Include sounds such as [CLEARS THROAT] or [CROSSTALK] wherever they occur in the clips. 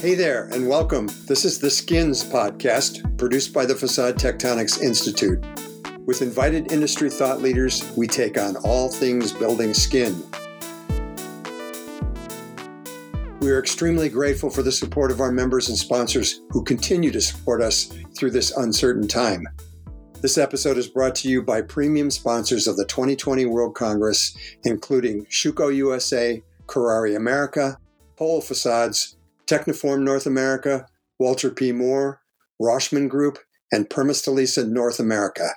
Hey there, and welcome. This is the Skins podcast, produced by the Facade Tectonics Institute. With invited industry thought leaders, we take on all things building skin. We are extremely grateful for the support of our members and sponsors who continue to support us through this uncertain time. This episode is brought to you by premium sponsors of the 2020 World Congress, including Schüco USA, Kuraray America, Pohl Facades, Technoform North America, Walter P. Moore, Roschmann Group, and Permasteelisa North America.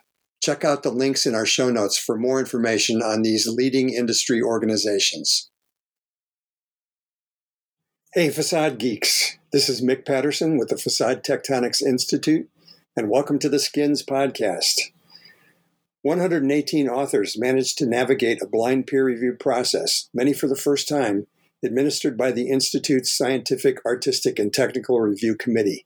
Check out the links in our show notes for more information on these leading industry organizations. Hey, Facade Geeks. This is Mick Patterson with the Facade Tectonics Institute, and welcome to the Skins Podcast. 118 authors managed to navigate a blind peer review process, many for the first time, administered by the Institute's Scientific, Artistic, and Technical Review Committee.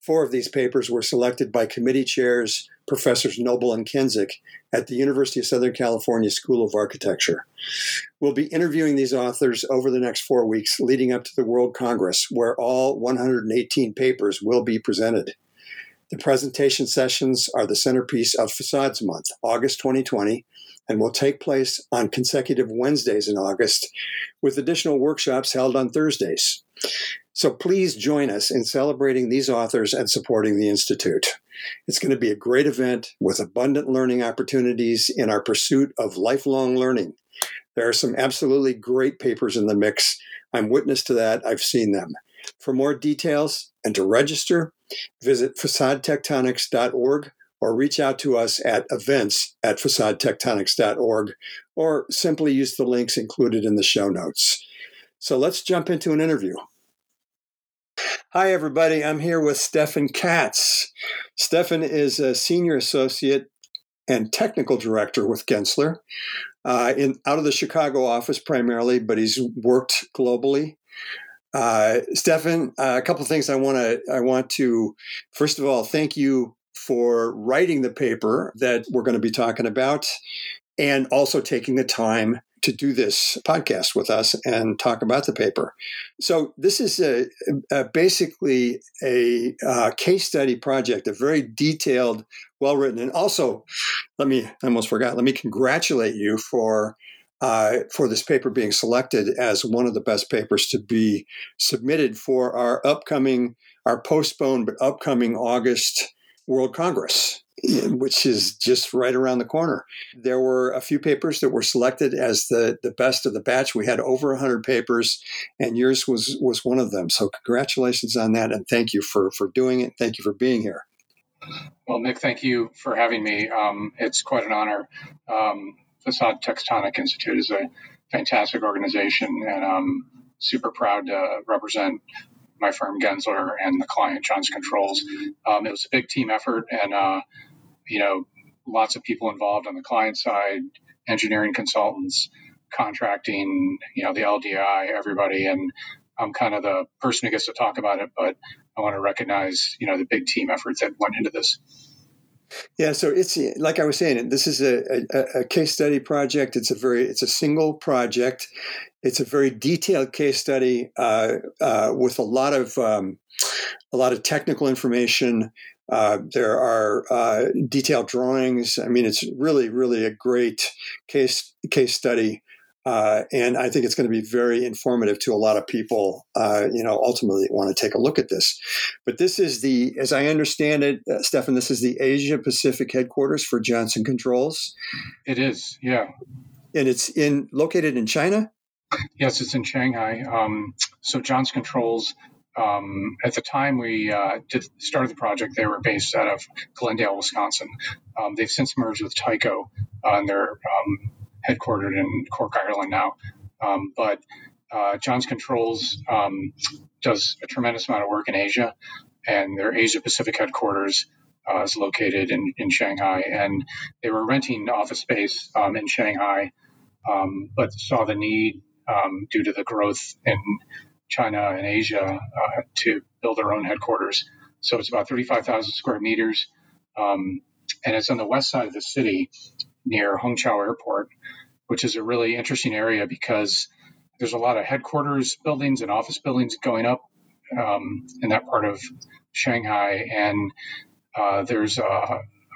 Four of these papers were selected by committee chairs Professors Noble and Kensek at the University of Southern California School of Architecture. We'll be interviewing these authors over the next four weeks leading up to the World Congress, where all 118 papers will be presented. The presentation sessions are the centerpiece of Facades Month, August 2020, and will take place on consecutive Wednesdays in August, with additional workshops held on Thursdays. So please join us in celebrating these authors and supporting the Institute. It's going to be a great event with abundant learning opportunities in our pursuit of lifelong learning. There are some absolutely great papers in the mix. I'm witness to that. I've seen them. For more details and to register, visit facadetectonics.org or reach out to us at events at facadetectonics.org or simply use the links included in the show notes. So let's jump into an interview. Hi, everybody. I'm here with Stefan Katz. Stefan is a senior associate and technical director with Gensler, uh, in out of the Chicago office primarily, but he's worked globally. Uh, Stefan, uh, a couple things I want to I want to first of all thank you for writing the paper that we're going to be talking about, and also taking the time to do this podcast with us and talk about the paper. So this is a, a basically a uh, case study project, a very detailed, well written, and also let me I almost forgot. Let me congratulate you for. Uh, for this paper being selected as one of the best papers to be submitted for our upcoming, our postponed but upcoming August World Congress which is just right around the corner. There were a few papers that were selected as the, the best of the batch. We had over 100 papers, and yours was, was one of them. So, congratulations on that, and thank you for, for doing it. Thank you for being here. Well, Nick, thank you for having me. Um, it's quite an honor. Um, Facade Tectonic Institute is a fantastic organization, and I'm super proud to represent my firm Gensler and the client Johnson Controls. Um, it was a big team effort, and uh, you know, lots of people involved on the client side, engineering consultants, contracting, you know, the LDI, everybody, and I'm kind of the person who gets to talk about it, but I want to recognize, you know, the big team effort that went into this. Yeah, so it's like I was saying, this is a, a, a, case study project. It's a very, it's a single project. It's a very detailed case study uh, uh, with a lot of um, a lot of technical information. Uh, there are uh, detailed drawings. I mean, it's really, really a great case case study, uh, and I think it's going to be very informative to a lot of people. Uh, you know, ultimately want to take a look at this. But this is the, as I understand it, uh, Stefan, this is the Asia Pacific headquarters for Johnson Controls. It is, yeah, and it's in located in China. Yes, it's in Shanghai. Um, so Johnson Controls um, at the time we uh, did started the project, they were based out of Glendale, Wisconsin. Um, they've since merged with Tyco, uh, and they're um, headquartered in Cork, Ireland now. Um, but uh, Johnson Controls um, does a tremendous amount of work in Asia, and their Asia Pacific headquarters uh, is located in, in Shanghai. And they were renting office space um, in Shanghai, but saw the need due to the growth in China and Asia uh, to build their own headquarters. So it's about 35,000 square meters, um, and it's on the west side of the city near Hongqiao Airport, which is a really interesting area because there's a lot of headquarters buildings and office buildings going up um, in that part of Shanghai, and uh, there's a,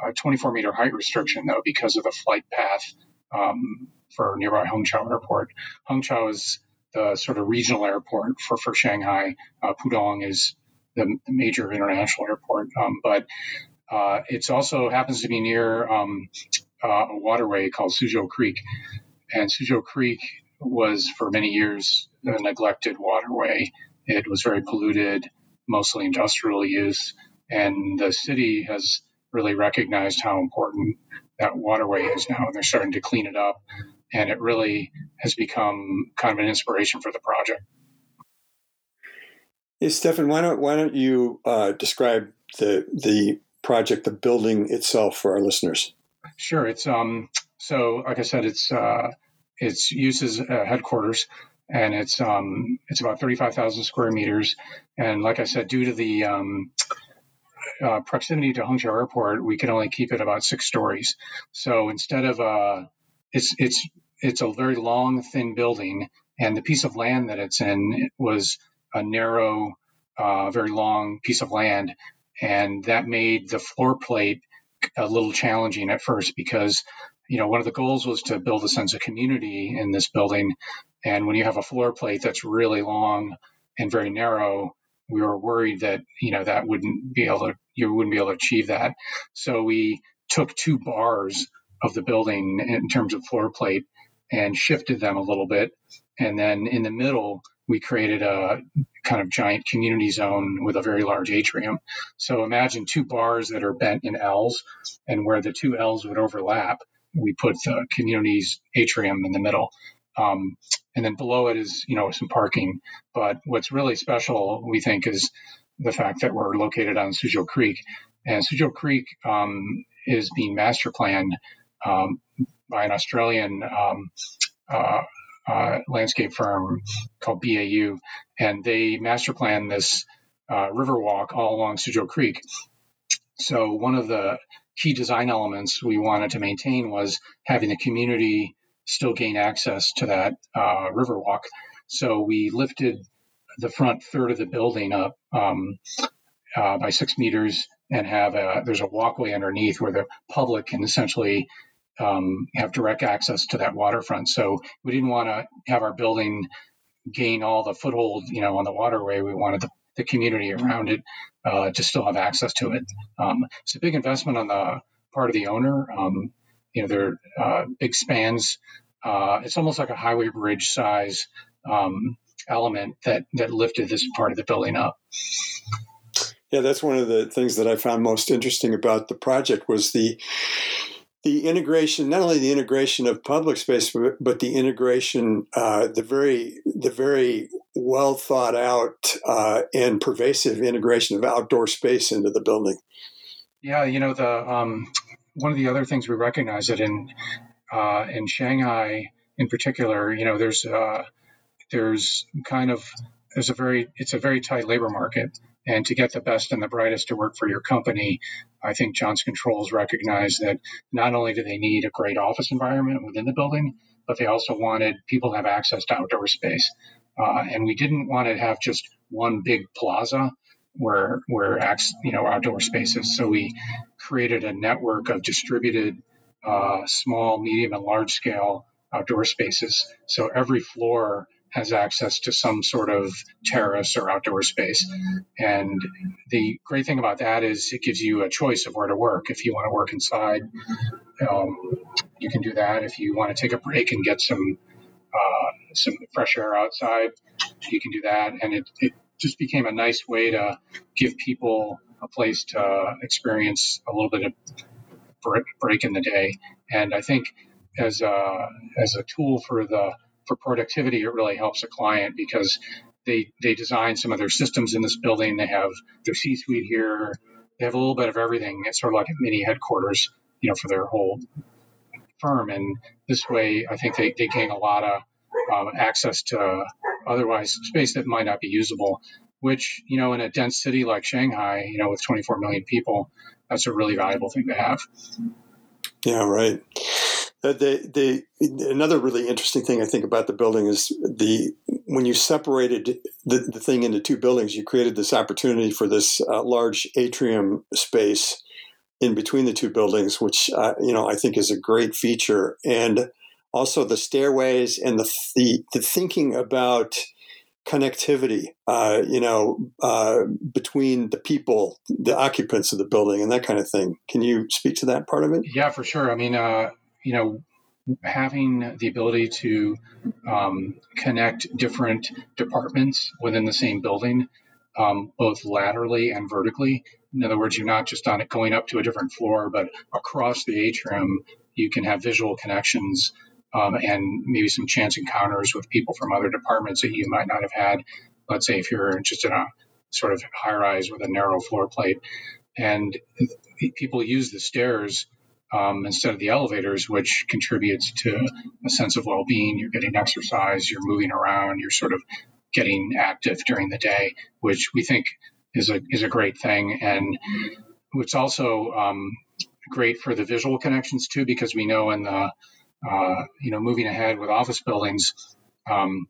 a, 24 meter height restriction though because of the flight path um, for nearby Hongqiao Airport. Hongqiao is the sort of regional airport for for Shanghai. Uh, Pudong is the, the, major international airport, um, but uh, it also happens to be near um, uh, a waterway called Suzhou Creek, and Suzhou Creek was for many years a neglected waterway. It was very polluted, mostly industrial use, and the city has really recognized how important that waterway is now, and they're starting to clean it up, and it really has become kind of an inspiration for the project. Hey, Stefan, why don't why don't you uh, describe the the project, the building itself, for our listeners? Sure. It's um so like I said, it's uh, its uses uh, headquarters, and it's um, it's about 35,000 square meters. And like I said, due to the um, uh, proximity to Hongqiao Airport, we can only keep it about six stories. So instead of uh, it's it's it's a very long, thin building, and the piece of land that it's in was a narrow, uh, very long piece of land, and that made the floor plate a little challenging at first because you know, one of the goals was to build a sense of community in this building. And when you have a floor plate that's really long and very narrow, we were worried that, you know, that wouldn't be able to, you wouldn't be able to achieve that. So we took two bars of the building in terms of floor plate and shifted them a little bit. And then in the middle, we created a kind of giant community zone with a very large atrium. So imagine two bars that are bent in L's, and where the two L's would overlap, we put the community's atrium in the middle. Um, and then below it is, you know, some parking. But what's really special, we think, is the fact that we're located on Suzhou Creek. And Suzhou Creek um, is being master planned um, by an Australian um, uh, uh, landscape firm called BAU. And they master planned this uh, river walk all along Suzhou Creek. So one of the key design elements we wanted to maintain was having the community still gain access to that uh, riverwalk. So we lifted the front third of the building up um, uh, by six meters and have a, there's a walkway underneath where the public can essentially um, have direct access to that waterfront. So we didn't want to have our building gain all the foothold, you know, on the waterway. We wanted the, the community around it uh, to still have access to it. Um, it's a big investment on the part of the owner. Um, you know, they're uh, spans. Uh, it's almost like a highway bridge size um, element that that lifted this part of the building up. Yeah, that's one of the things that I found most interesting about the project was the the integration, not only the integration of public space, but, the integration, uh, the very, the very well thought out uh, and pervasive integration of outdoor space into the building. Yeah, you know the um, one of the other things we recognize that in uh, in Shanghai, in particular, you know, there's uh, there's kind of there's a very it's a very tight labor market, and to get the best and the brightest to work for your company, I think Johnson Controls recognize that not only do they need a great office environment within the building, but they also wanted people to have access to outdoor space. Uh, and we didn't want to have just one big plaza where where you know outdoor spaces. So we created a network of distributed uh, small, medium, and large scale outdoor spaces. So every floor has access to some sort of terrace or outdoor space. And the great thing about that is it gives you a choice of where to work. If you want to work inside, um, you can do that. If you want to take a break and get some uh, some fresh air outside, you can do that. And it, it just became a nice way to give people a place to experience a little bit of break in the day. And I think as a, as a tool for the for productivity, it really helps a client because they they design some of their systems in this building. They have their C-suite here. They have a little bit of everything. It's sort of like a mini headquarters, you know, for their whole firm. And this way, I think they, they gain a lot of um, access to otherwise space that might not be usable. Which you know, in a dense city like Shanghai, you know, with 24 million people, that's a really valuable thing to have. Yeah, right. Uh, the the another really interesting thing I think about the building is the when you separated the, the thing into two buildings, you created this opportunity for this uh, large atrium space in between the two buildings, which uh, you know I think is a great feature, and also the stairways and the the, the thinking about connectivity, uh, you know, uh, between the people, the occupants of the building, and that kind of thing. Can you speak to that part of it? Yeah, for sure. I mean, uh, you know, having the ability to um, connect different departments within the same building, um, both laterally and vertically. In other words, you're not just on it going up to a different floor, but across the atrium, you can have visual connections um, and maybe some chance encounters with people from other departments that you might not have had. Let's say if you're just in a sort of high rise with a narrow floor plate, and people use the stairs um, instead of the elevators, which contributes to a sense of well being. You're getting exercise, you're moving around, you're sort of getting active during the day, which we think is a, is a great thing. And it's also um, great for the visual connections too, because we know in the uh, you know, moving ahead with office buildings, um,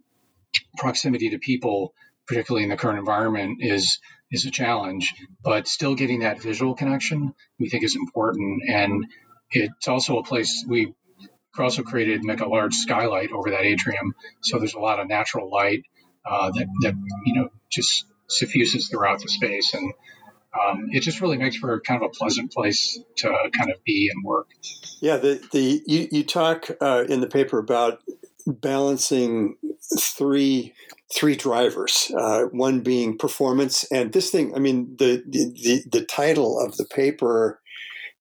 proximity to people, particularly in the current environment, is is a challenge. But still getting that visual connection, we think, is important. And it's also a place we also created like a large skylight over that atrium, so there's a lot of natural light uh, that that you know just suffuses throughout the space and um, it just really makes for kind of a pleasant place to kind of be and work. Yeah, the the you, you talk uh, in the paper about balancing three three drivers, uh, one being performance, and this thing. I mean, the, the the title of the paper,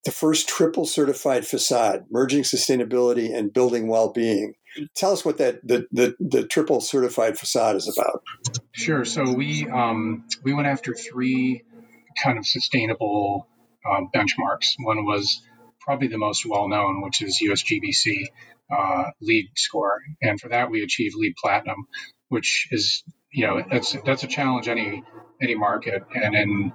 the first triple certified facade, merging sustainability and building well being. Tell us what that the, the, the triple certified facade is about. Sure. So we um, we went after three kind of sustainable um, benchmarks. One was probably the most well known, which is USGBC uh, LEED score, and for that we achieved LEED Platinum, which is you know that's that's a challenge any any market, and in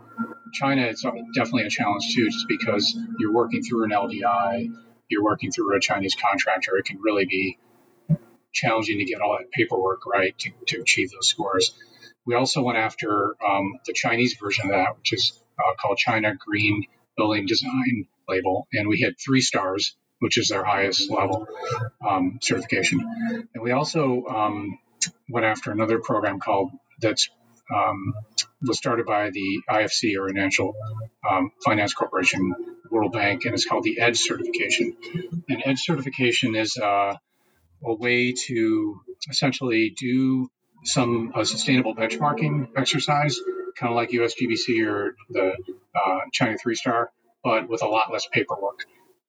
China it's definitely a challenge too, just because you're working through an LDI, you're working through a Chinese contractor, it can really be challenging to get all that paperwork right to, to achieve those scores. We also went after um, the Chinese version of that, which is uh, called China Green Building Design label, and we had three stars, which is their highest level um, certification. And we also um, went after another program called that's um, was started by the IFC or International um, Finance Corporation, World Bank, and it's called the EDGE certification. And EDGE certification is uh, a way to essentially do some uh, sustainable benchmarking exercise, kind of like USGBC or the uh, China Three Star, but with a lot less paperwork.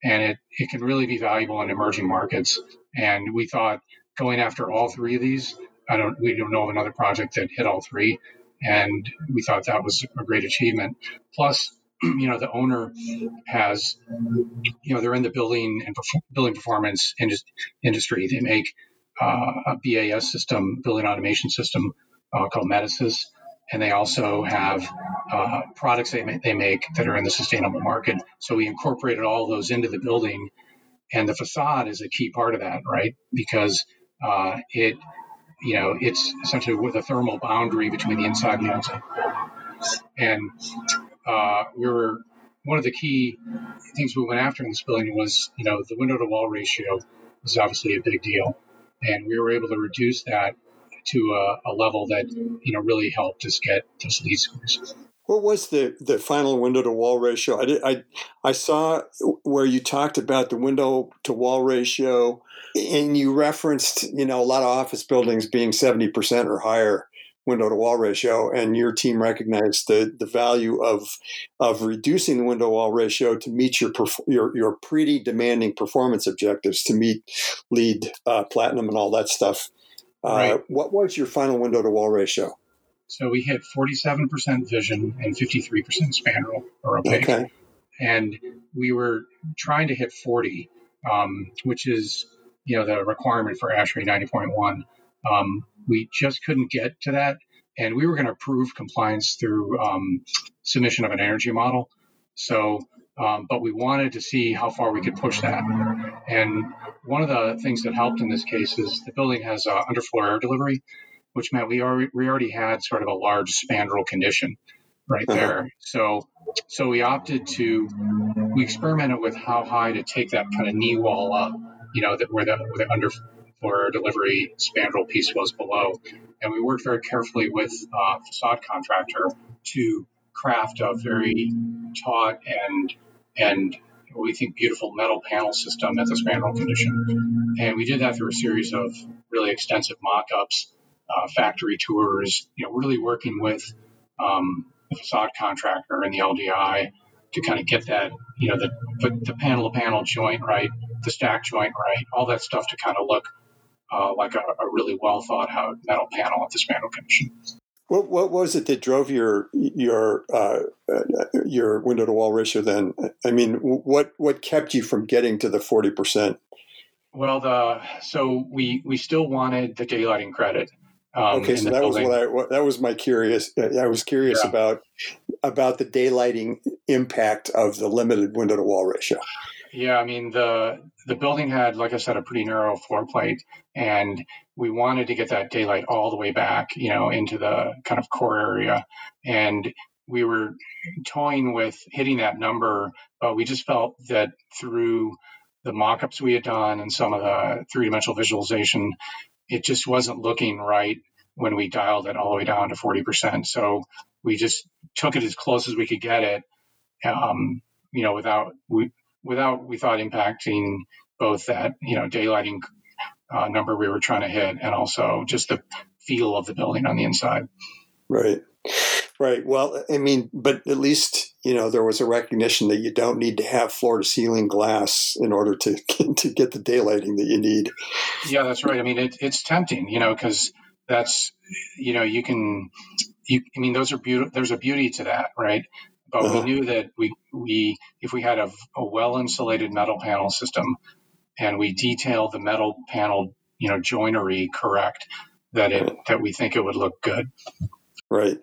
And it, it can really be valuable in emerging markets. And we thought going after all three of these, I don't we don't know of another project that hit all three, and we thought that was a great achievement. Plus, [CLEARS THROAT] you know, the owner has, you know, they're in the building and building performance industry. They make uh, a BAS system, building automation system uh, called Metasys. And they also have uh, products they, they make that are in the sustainable market. So we incorporated all those into the building. And the facade is a key part of that, right? Because uh, it, you know, it's essentially with a thermal boundary between the inside and the outside. And uh, we were one of the key things we went after in this building was, you know, the window to wall ratio was obviously a big deal and we were able to reduce that to a, a level that you know really helped us get those LEED scores. What was the, the final window to wall ratio? I, did, I I saw where you talked about the window to wall ratio, and you referenced you know a lot of office buildings being seventy percent or higher window to wall ratio, and your team recognized the, the value of of reducing the window wall ratio to meet your your, your pretty demanding performance objectives to meet LEED uh, platinum and all that stuff. Uh, right. What was your final window to wall ratio? So we hit 47% vision and 53% span or opaque. Okay. And we were trying to hit 40, um, which is you know the requirement for ASHRAE 90.1. Um, we just couldn't get to that. And we were going to prove compliance through um, submission of an energy model. So Um, but we wanted to see how far we could push that. And one of the things that helped in this case is the building has uh, underfloor air delivery, which meant we already, we already had sort of a large spandrel condition right uh-huh. there. So so we opted to we experimented with how high to take that kind of knee wall up, you know, that where the, where the underfloor delivery spandrel piece was below, and we worked very carefully with a facade contractor to craft a very taut and and we think beautiful metal panel system at the spandrel condition. And we did that through a series of really extensive mock-ups, uh, factory tours, you know, really working with um, the facade contractor and the LDI to kind of get that, you know, the, the panel to panel joint right, the stack joint right, all that stuff to kind of look uh, like a, a, really well thought out metal panel at the spandrel condition. What, what was it that drove your your uh, your window to wall ratio? Then, I mean, what what kept you from getting to the forty percent? Well, the so we we still wanted the daylighting credit, um, okay, so that building. was what I what, that was my curious. Uh, I was curious yeah. about about the daylighting impact of the limited window to wall ratio. Yeah, I mean the the building had, like I said, a pretty narrow floor plate, and we wanted to get that daylight all the way back, you know, into the kind of core area, and we were toying with hitting that number, but we just felt that through the mock-ups we had done and some of the three-dimensional visualization it just wasn't looking right when we dialed it all the way down to 40%. So we just took it as close as we could get it, um, you know, without we without we thought impacting both that you know daylighting uh, number we were trying to hit and also just the feel of the building on the inside. Right. Right. Well, I mean, but at least you know there was a recognition that you don't need to have floor to ceiling glass in order to [LAUGHS] to get the daylighting that you need. Yeah, that's right. I mean, it, it's tempting, you know, because that's you know you can you. I mean, those are beautiful. There's a beauty to that, right? But uh-huh. we knew that we we if we had a, a well insulated metal panel system and we detailed the metal panel, you know, joinery correct, that it that we think it would look good. Right.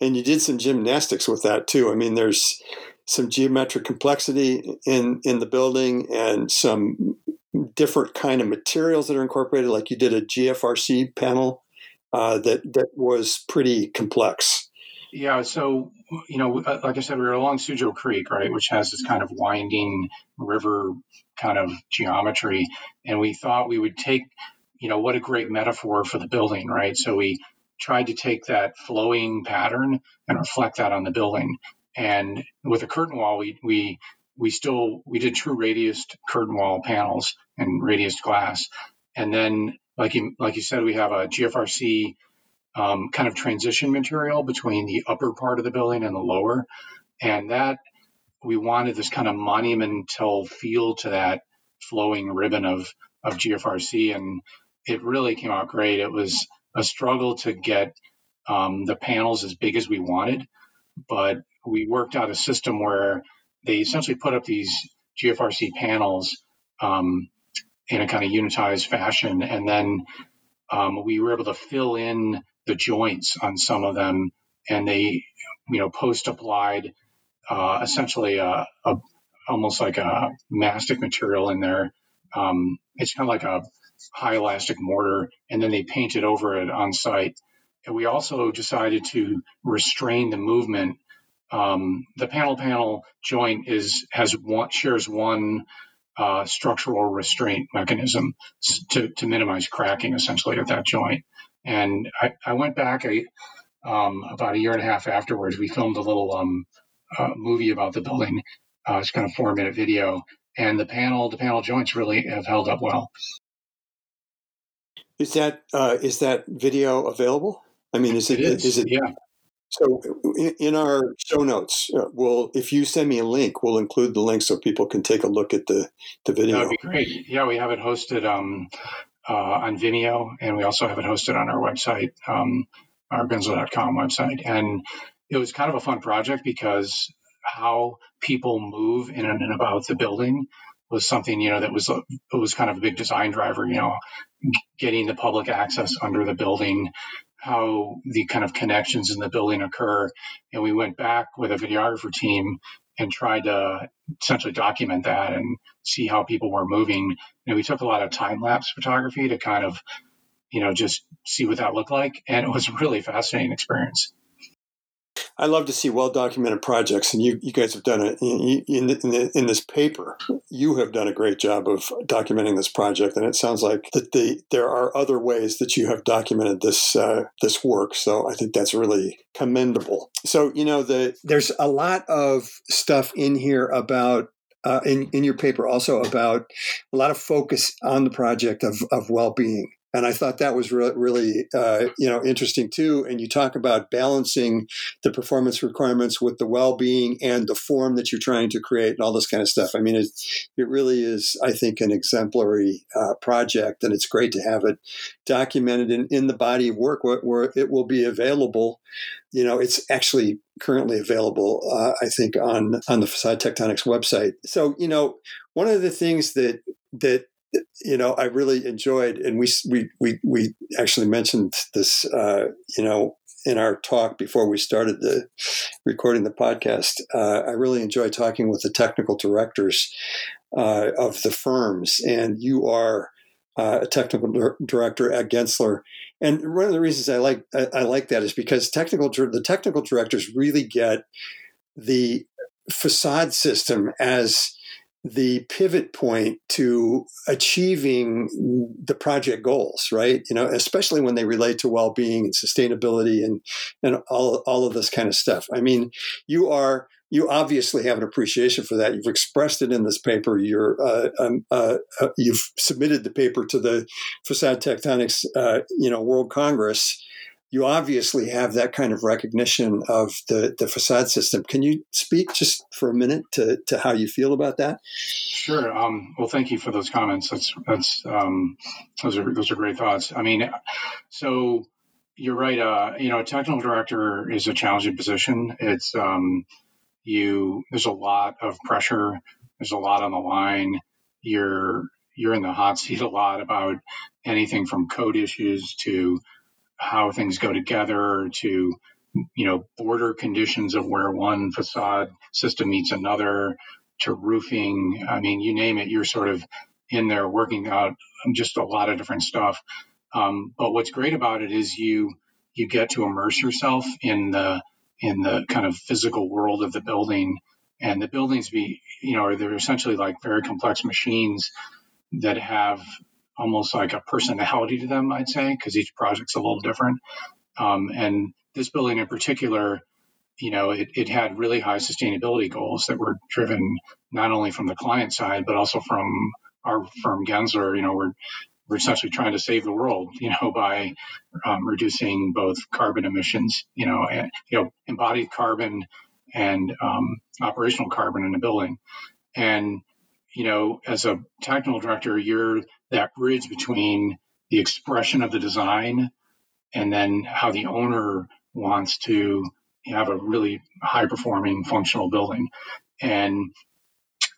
And you did some gymnastics with that too. I mean, there's some geometric complexity in in the building and some different kind of materials that are incorporated. Like you did a GFRC panel uh, that that was pretty complex. Yeah. So you know, uh, like I said, we were along Suzhou Creek, right, which has this kind of winding river kind of geometry, and we thought we would take you know what a great metaphor for the building right so we tried to take that flowing pattern and reflect that on the building. And with a curtain wall, we we we still we did true radiused curtain wall panels and radiused glass. And then, like you like you said, we have a GFRC um, kind of transition material between the upper part of the building and the lower, and that we wanted this kind of monumental feel to that flowing ribbon of of GFRC, and it really came out great. It was a struggle to get um, the panels as big as we wanted, but we worked out a system where they essentially put up these GFRC panels um, in a kind of unitized fashion, and then um, we were able to fill in the joints on some of them, and they, you know, post applied uh, essentially a, a, almost like a mastic material in there. Um, it's kind of like a high elastic mortar, and then they painted over it on site. And we also decided to restrain the movement. Um, the panel panel joint is has one shares one uh, structural restraint mechanism to, to minimize cracking essentially at that joint. And I, I went back a, um, about a year and a half afterwards. We filmed a little um, uh, movie about the building. Uh, it's kind of four minute video, and the panel the panel joints really have held up well. Is that uh, is that video available? I mean, is it, it is. is it yeah. So in our show notes, uh, we'll if you send me a link, we'll include the link so people can take a look at the the video. That'd be great. Yeah, we have it hosted um, uh, on Vimeo, and we also have it hosted on our website, um, our Benzo.com website. And it was kind of a fun project because how people move in and about the building was something you know that was it was kind of a big design driver. You know, getting the public access under the building, how the kind of connections in the building occur. And we went back with a videographer team and tried to essentially document that and see how people were moving. Know, we took a lot of time lapse photography to kind of, you know, just see what that looked like, and it was a really fascinating experience. I love to see well documented projects, and you, you guys have done it in, in, in, in, this paper. You have done a great job of documenting this project, and it sounds like that the, there are other ways that you have documented this uh, this work. So I think that's really commendable. So you know the there's a lot of stuff in here about uh, in, in your paper also about a lot of focus on the project of, of well-being and I thought that was re- really uh, you know interesting too. And you talk about balancing the performance requirements with the well-being and the form that you're trying to create and all this kind of stuff. I mean, it it really is, I think, an exemplary uh, project, and it's great to have it documented in, in the body of work where, where it will be available. You know, it's actually currently available, uh, I think, on on the Facade Tectonics website. So, you know, one of the things that that you know, I really enjoyed, and we we we we actually mentioned this, uh, you know, in our talk before we started the recording the podcast. Uh, I really enjoy talking with the technical directors uh, of the firms, and you are uh, a technical director at Gensler. And one of the reasons I like I, I like that is because technical the technical directors really get the facade system as the pivot point to achieving the project goals, right? You know, especially when they relate to well-being and sustainability and and all all of this kind of stuff. I mean, you are you obviously have an appreciation for that. You've expressed it in this paper. You're uh, um, uh, uh, you've submitted the paper to the Facade Tectonics, uh, you know, World Congress you obviously have that kind of recognition of the, the facade system. Can you speak just for a minute to, to how you feel about that? Sure. Um, well, thank you for those comments. That's that's um, those are those are great thoughts. I mean, so you're right. Uh, you know, a technical director is a challenging position. It's um, you. There's a lot of pressure. There's a lot on the line. You're you're in the hot seat a lot about anything from code issues to how things go together to you know border conditions of where one facade system meets another to roofing. I mean you name it you're sort of in there working out just a lot of different stuff. Um, but what's great about it is you you get to immerse yourself in the in the kind of physical world of the building. And the buildings be you know they're essentially like very complex machines that have almost like a personality to them, I'd say, because each project's a little different. Um, and this building in particular, you know, it, it had really high sustainability goals that were driven not only from the client side, but also from our firm Gensler. You know, we're we're essentially trying to save the world, you know, by um, reducing both carbon emissions, you know, and, you know, embodied carbon and um, operational carbon in a building. And you know, as a technical director, you're that bridge between the expression of the design and then how the owner wants to have a really high performing functional building. And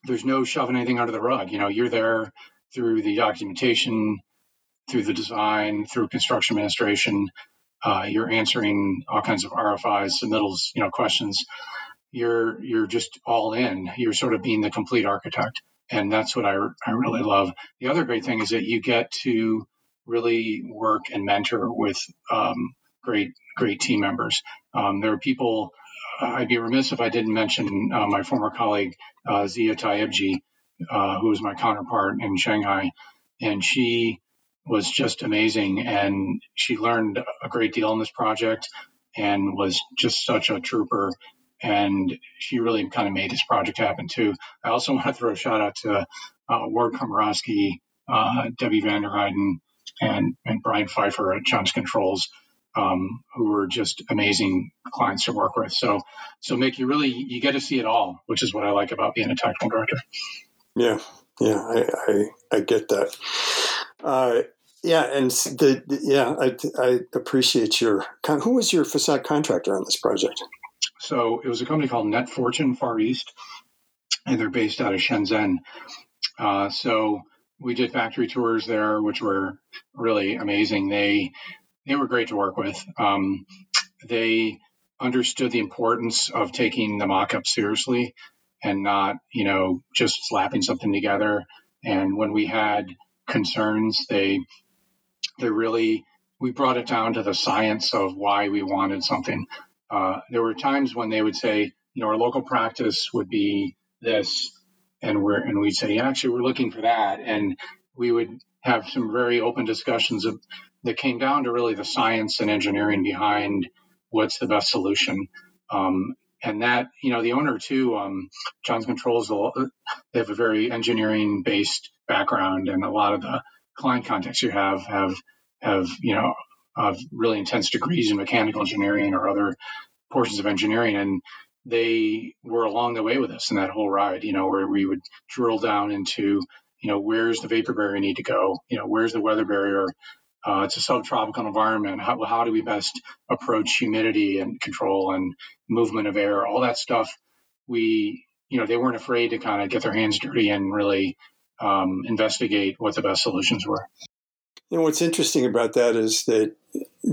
there's no shoving anything under the rug. You know, you're there through the documentation, through the design, through construction administration. Uh, you're answering all kinds of RFIs, submittals, you know, questions. You're you're just all in. You're sort of being the complete architect and that's what I, I really love. The other great thing is that you get to really work and mentor with um, great great team members. Um, there are people. Uh, I'd be remiss if I didn't mention uh, my former colleague uh, Zia Taibji, uh, who was my counterpart in Shanghai, and she was just amazing. And she learned a great deal in this project, and was just such a trooper and she really kind of made this project happen too. I also [LAUGHS] want to throw a shout out to uh, Ward Komorowski, uh, Debbie Vanderheiden, and, and Brian Pfeiffer at Johnson Controls, um, who were just amazing clients to work with. So, so Mick, you really you get to see it all, which is what I like about being a technical director. Yeah, yeah, I I, I get that. Uh, yeah, and the, the yeah, I, I appreciate your. Who was your facade contractor on this project? So it was a company called Net Fortune Far East, and they're based out of Shenzhen. Uh, so we did factory tours there, which were really amazing. They they were great to work with. Um, they understood the importance of taking the mock-up seriously and not, you know, just slapping something together. And when we had concerns, they they really we brought it down to the science of why we wanted something. Uh, there were times when they would say, you know, our local practice would be this, and we're and we'd say, actually, we're looking for that, and we would have some very open discussions of, that came down to really the science and engineering behind what's the best solution. Um, and that, you know, the owner too, um, Johnson Controls, they have a very engineering based background, and a lot of the client contacts you have have have you know of really intense degrees in mechanical engineering or other portions of engineering, and they were along the way with us in that whole ride. You know, where we would drill down into you know where's the vapor barrier need to go, you know where's the weather barrier. Uh, it's a subtropical environment. How, how do we best approach humidity and control and movement of air, all that stuff? We, you know, they weren't afraid to kind of get their hands dirty and really um, investigate what the best solutions were. Know, what's interesting about that is that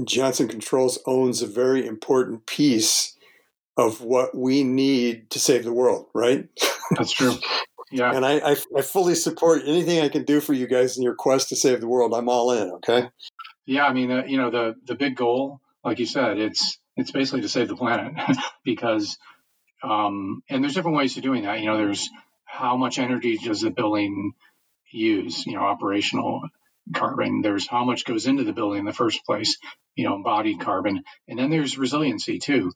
Johnson Controls owns a very important piece of what we need to save the world, right? That's true. Yeah. and I, I, I, fully support anything I can do for you guys in your quest to save the world. I'm all in. Okay. Yeah. I mean, uh, you know, the, the big goal, like you said, it's, it's basically to save the planet [LAUGHS] because, um, and there's different ways of doing that. You know, there's how much energy does the building use, you know, operational carbon. There's how much goes into the building in the first place, you know, embodied carbon. And then there's resiliency too.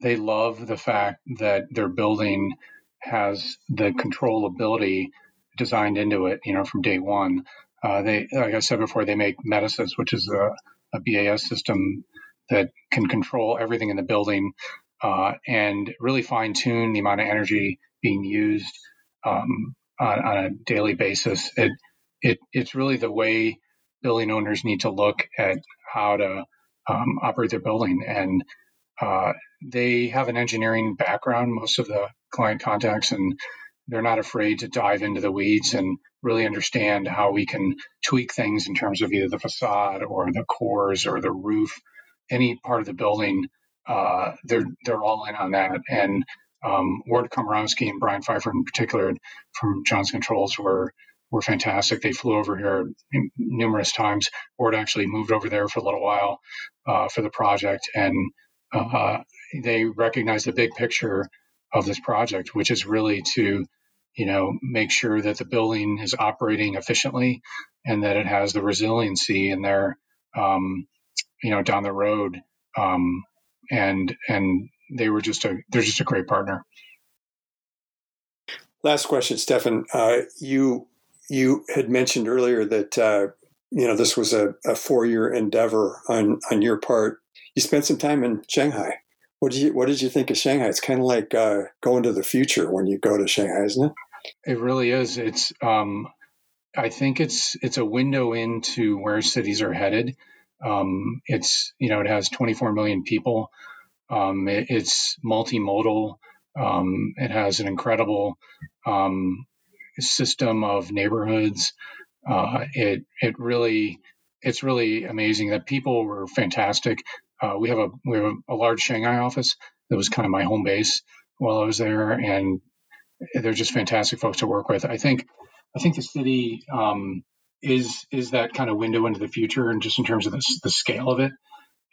They love the fact that their building has the controllability designed into it, you know, from day one. Uh, they, like I said before, they make Metasys, which is a, a BAS system that can control everything in the building uh, and really fine tune the amount of energy being used um, on, on, a daily basis. It, it, it's really the way building owners need to look at how to um, operate their building. And uh, they have an engineering background, most of the client contacts, and they're not afraid to dive into the weeds and really understand how we can tweak things in terms of either the facade or the cores or the roof, any part of the building. Uh, they're they're all in on that. And um, Ward Komorowski and Brian Pfeiffer in particular from Johnson Controls were were fantastic. They flew over here numerous times. Ward actually moved over there for a little while uh, for the project, and uh, they recognized the big picture of this project, which is really to, you know, make sure that the building is operating efficiently and that it has the resiliency in there, um, you know, down the road. Um, and and they were just a they're just a great partner. Last question, Stefan. Uh, you you had mentioned earlier that uh, you know this was a, a four year endeavor on on your part. You spent some time in Shanghai. What did you What did you think of Shanghai? It's kind of like uh, going to the future when you go to Shanghai, isn't it? It really is. It's. Um, I think it's it's a window into where cities are headed. Um, it's you know it has 24 million people. Um, it, it's multimodal. Um, it has an incredible um, system of neighborhoods. Uh, it it really it's really amazing that people were fantastic. Uh, we have a we have a, large Shanghai office that was kind of my home base while I was there, and they're just fantastic folks to work with. I think I think the city um, is is that kind of window into the future, and just in terms of the, the scale of it.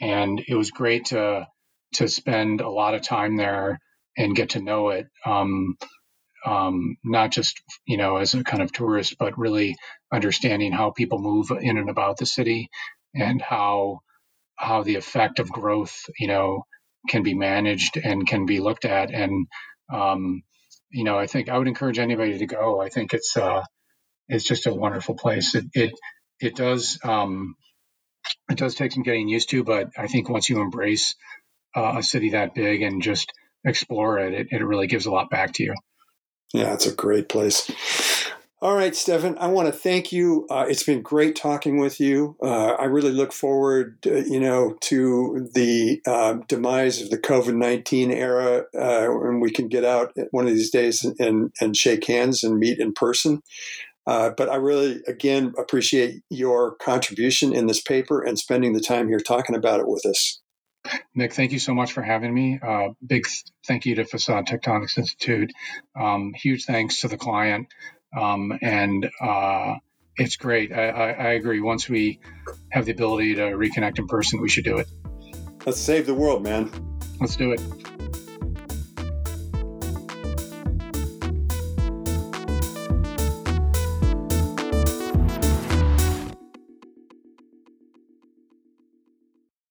And it was great to to spend a lot of time there and get to know it. Um, um, not just you know as a kind of tourist, but really understanding how people move in and about the city and how how the effect of growth, you know, can be managed and can be looked at. And um, you know, I think I would encourage anybody to go. I think it's uh, it's just a wonderful place. It it it does um, it does take some getting used to, but I think once you embrace uh, a city that big and just explore it, it, it really gives a lot back to you. Yeah, it's a great place. All right, Stefan, I want to thank you. Uh, it's been great talking with you. Uh, I really look forward, uh, you know, to the uh, demise of the COVID nineteen era, uh, when we can get out one of these days and and shake hands and meet in person. Uh, but I really, again, appreciate your contribution in this paper and spending the time here talking about it with us. Nick, thank you so much for having me. Uh, big thank you to Facade Tectonics Institute. Um, huge thanks to the client. Um, and uh, it's great. I, I, I, agree. Once we have the ability to reconnect in person, we should do it. Let's save the world, man. Let's do it.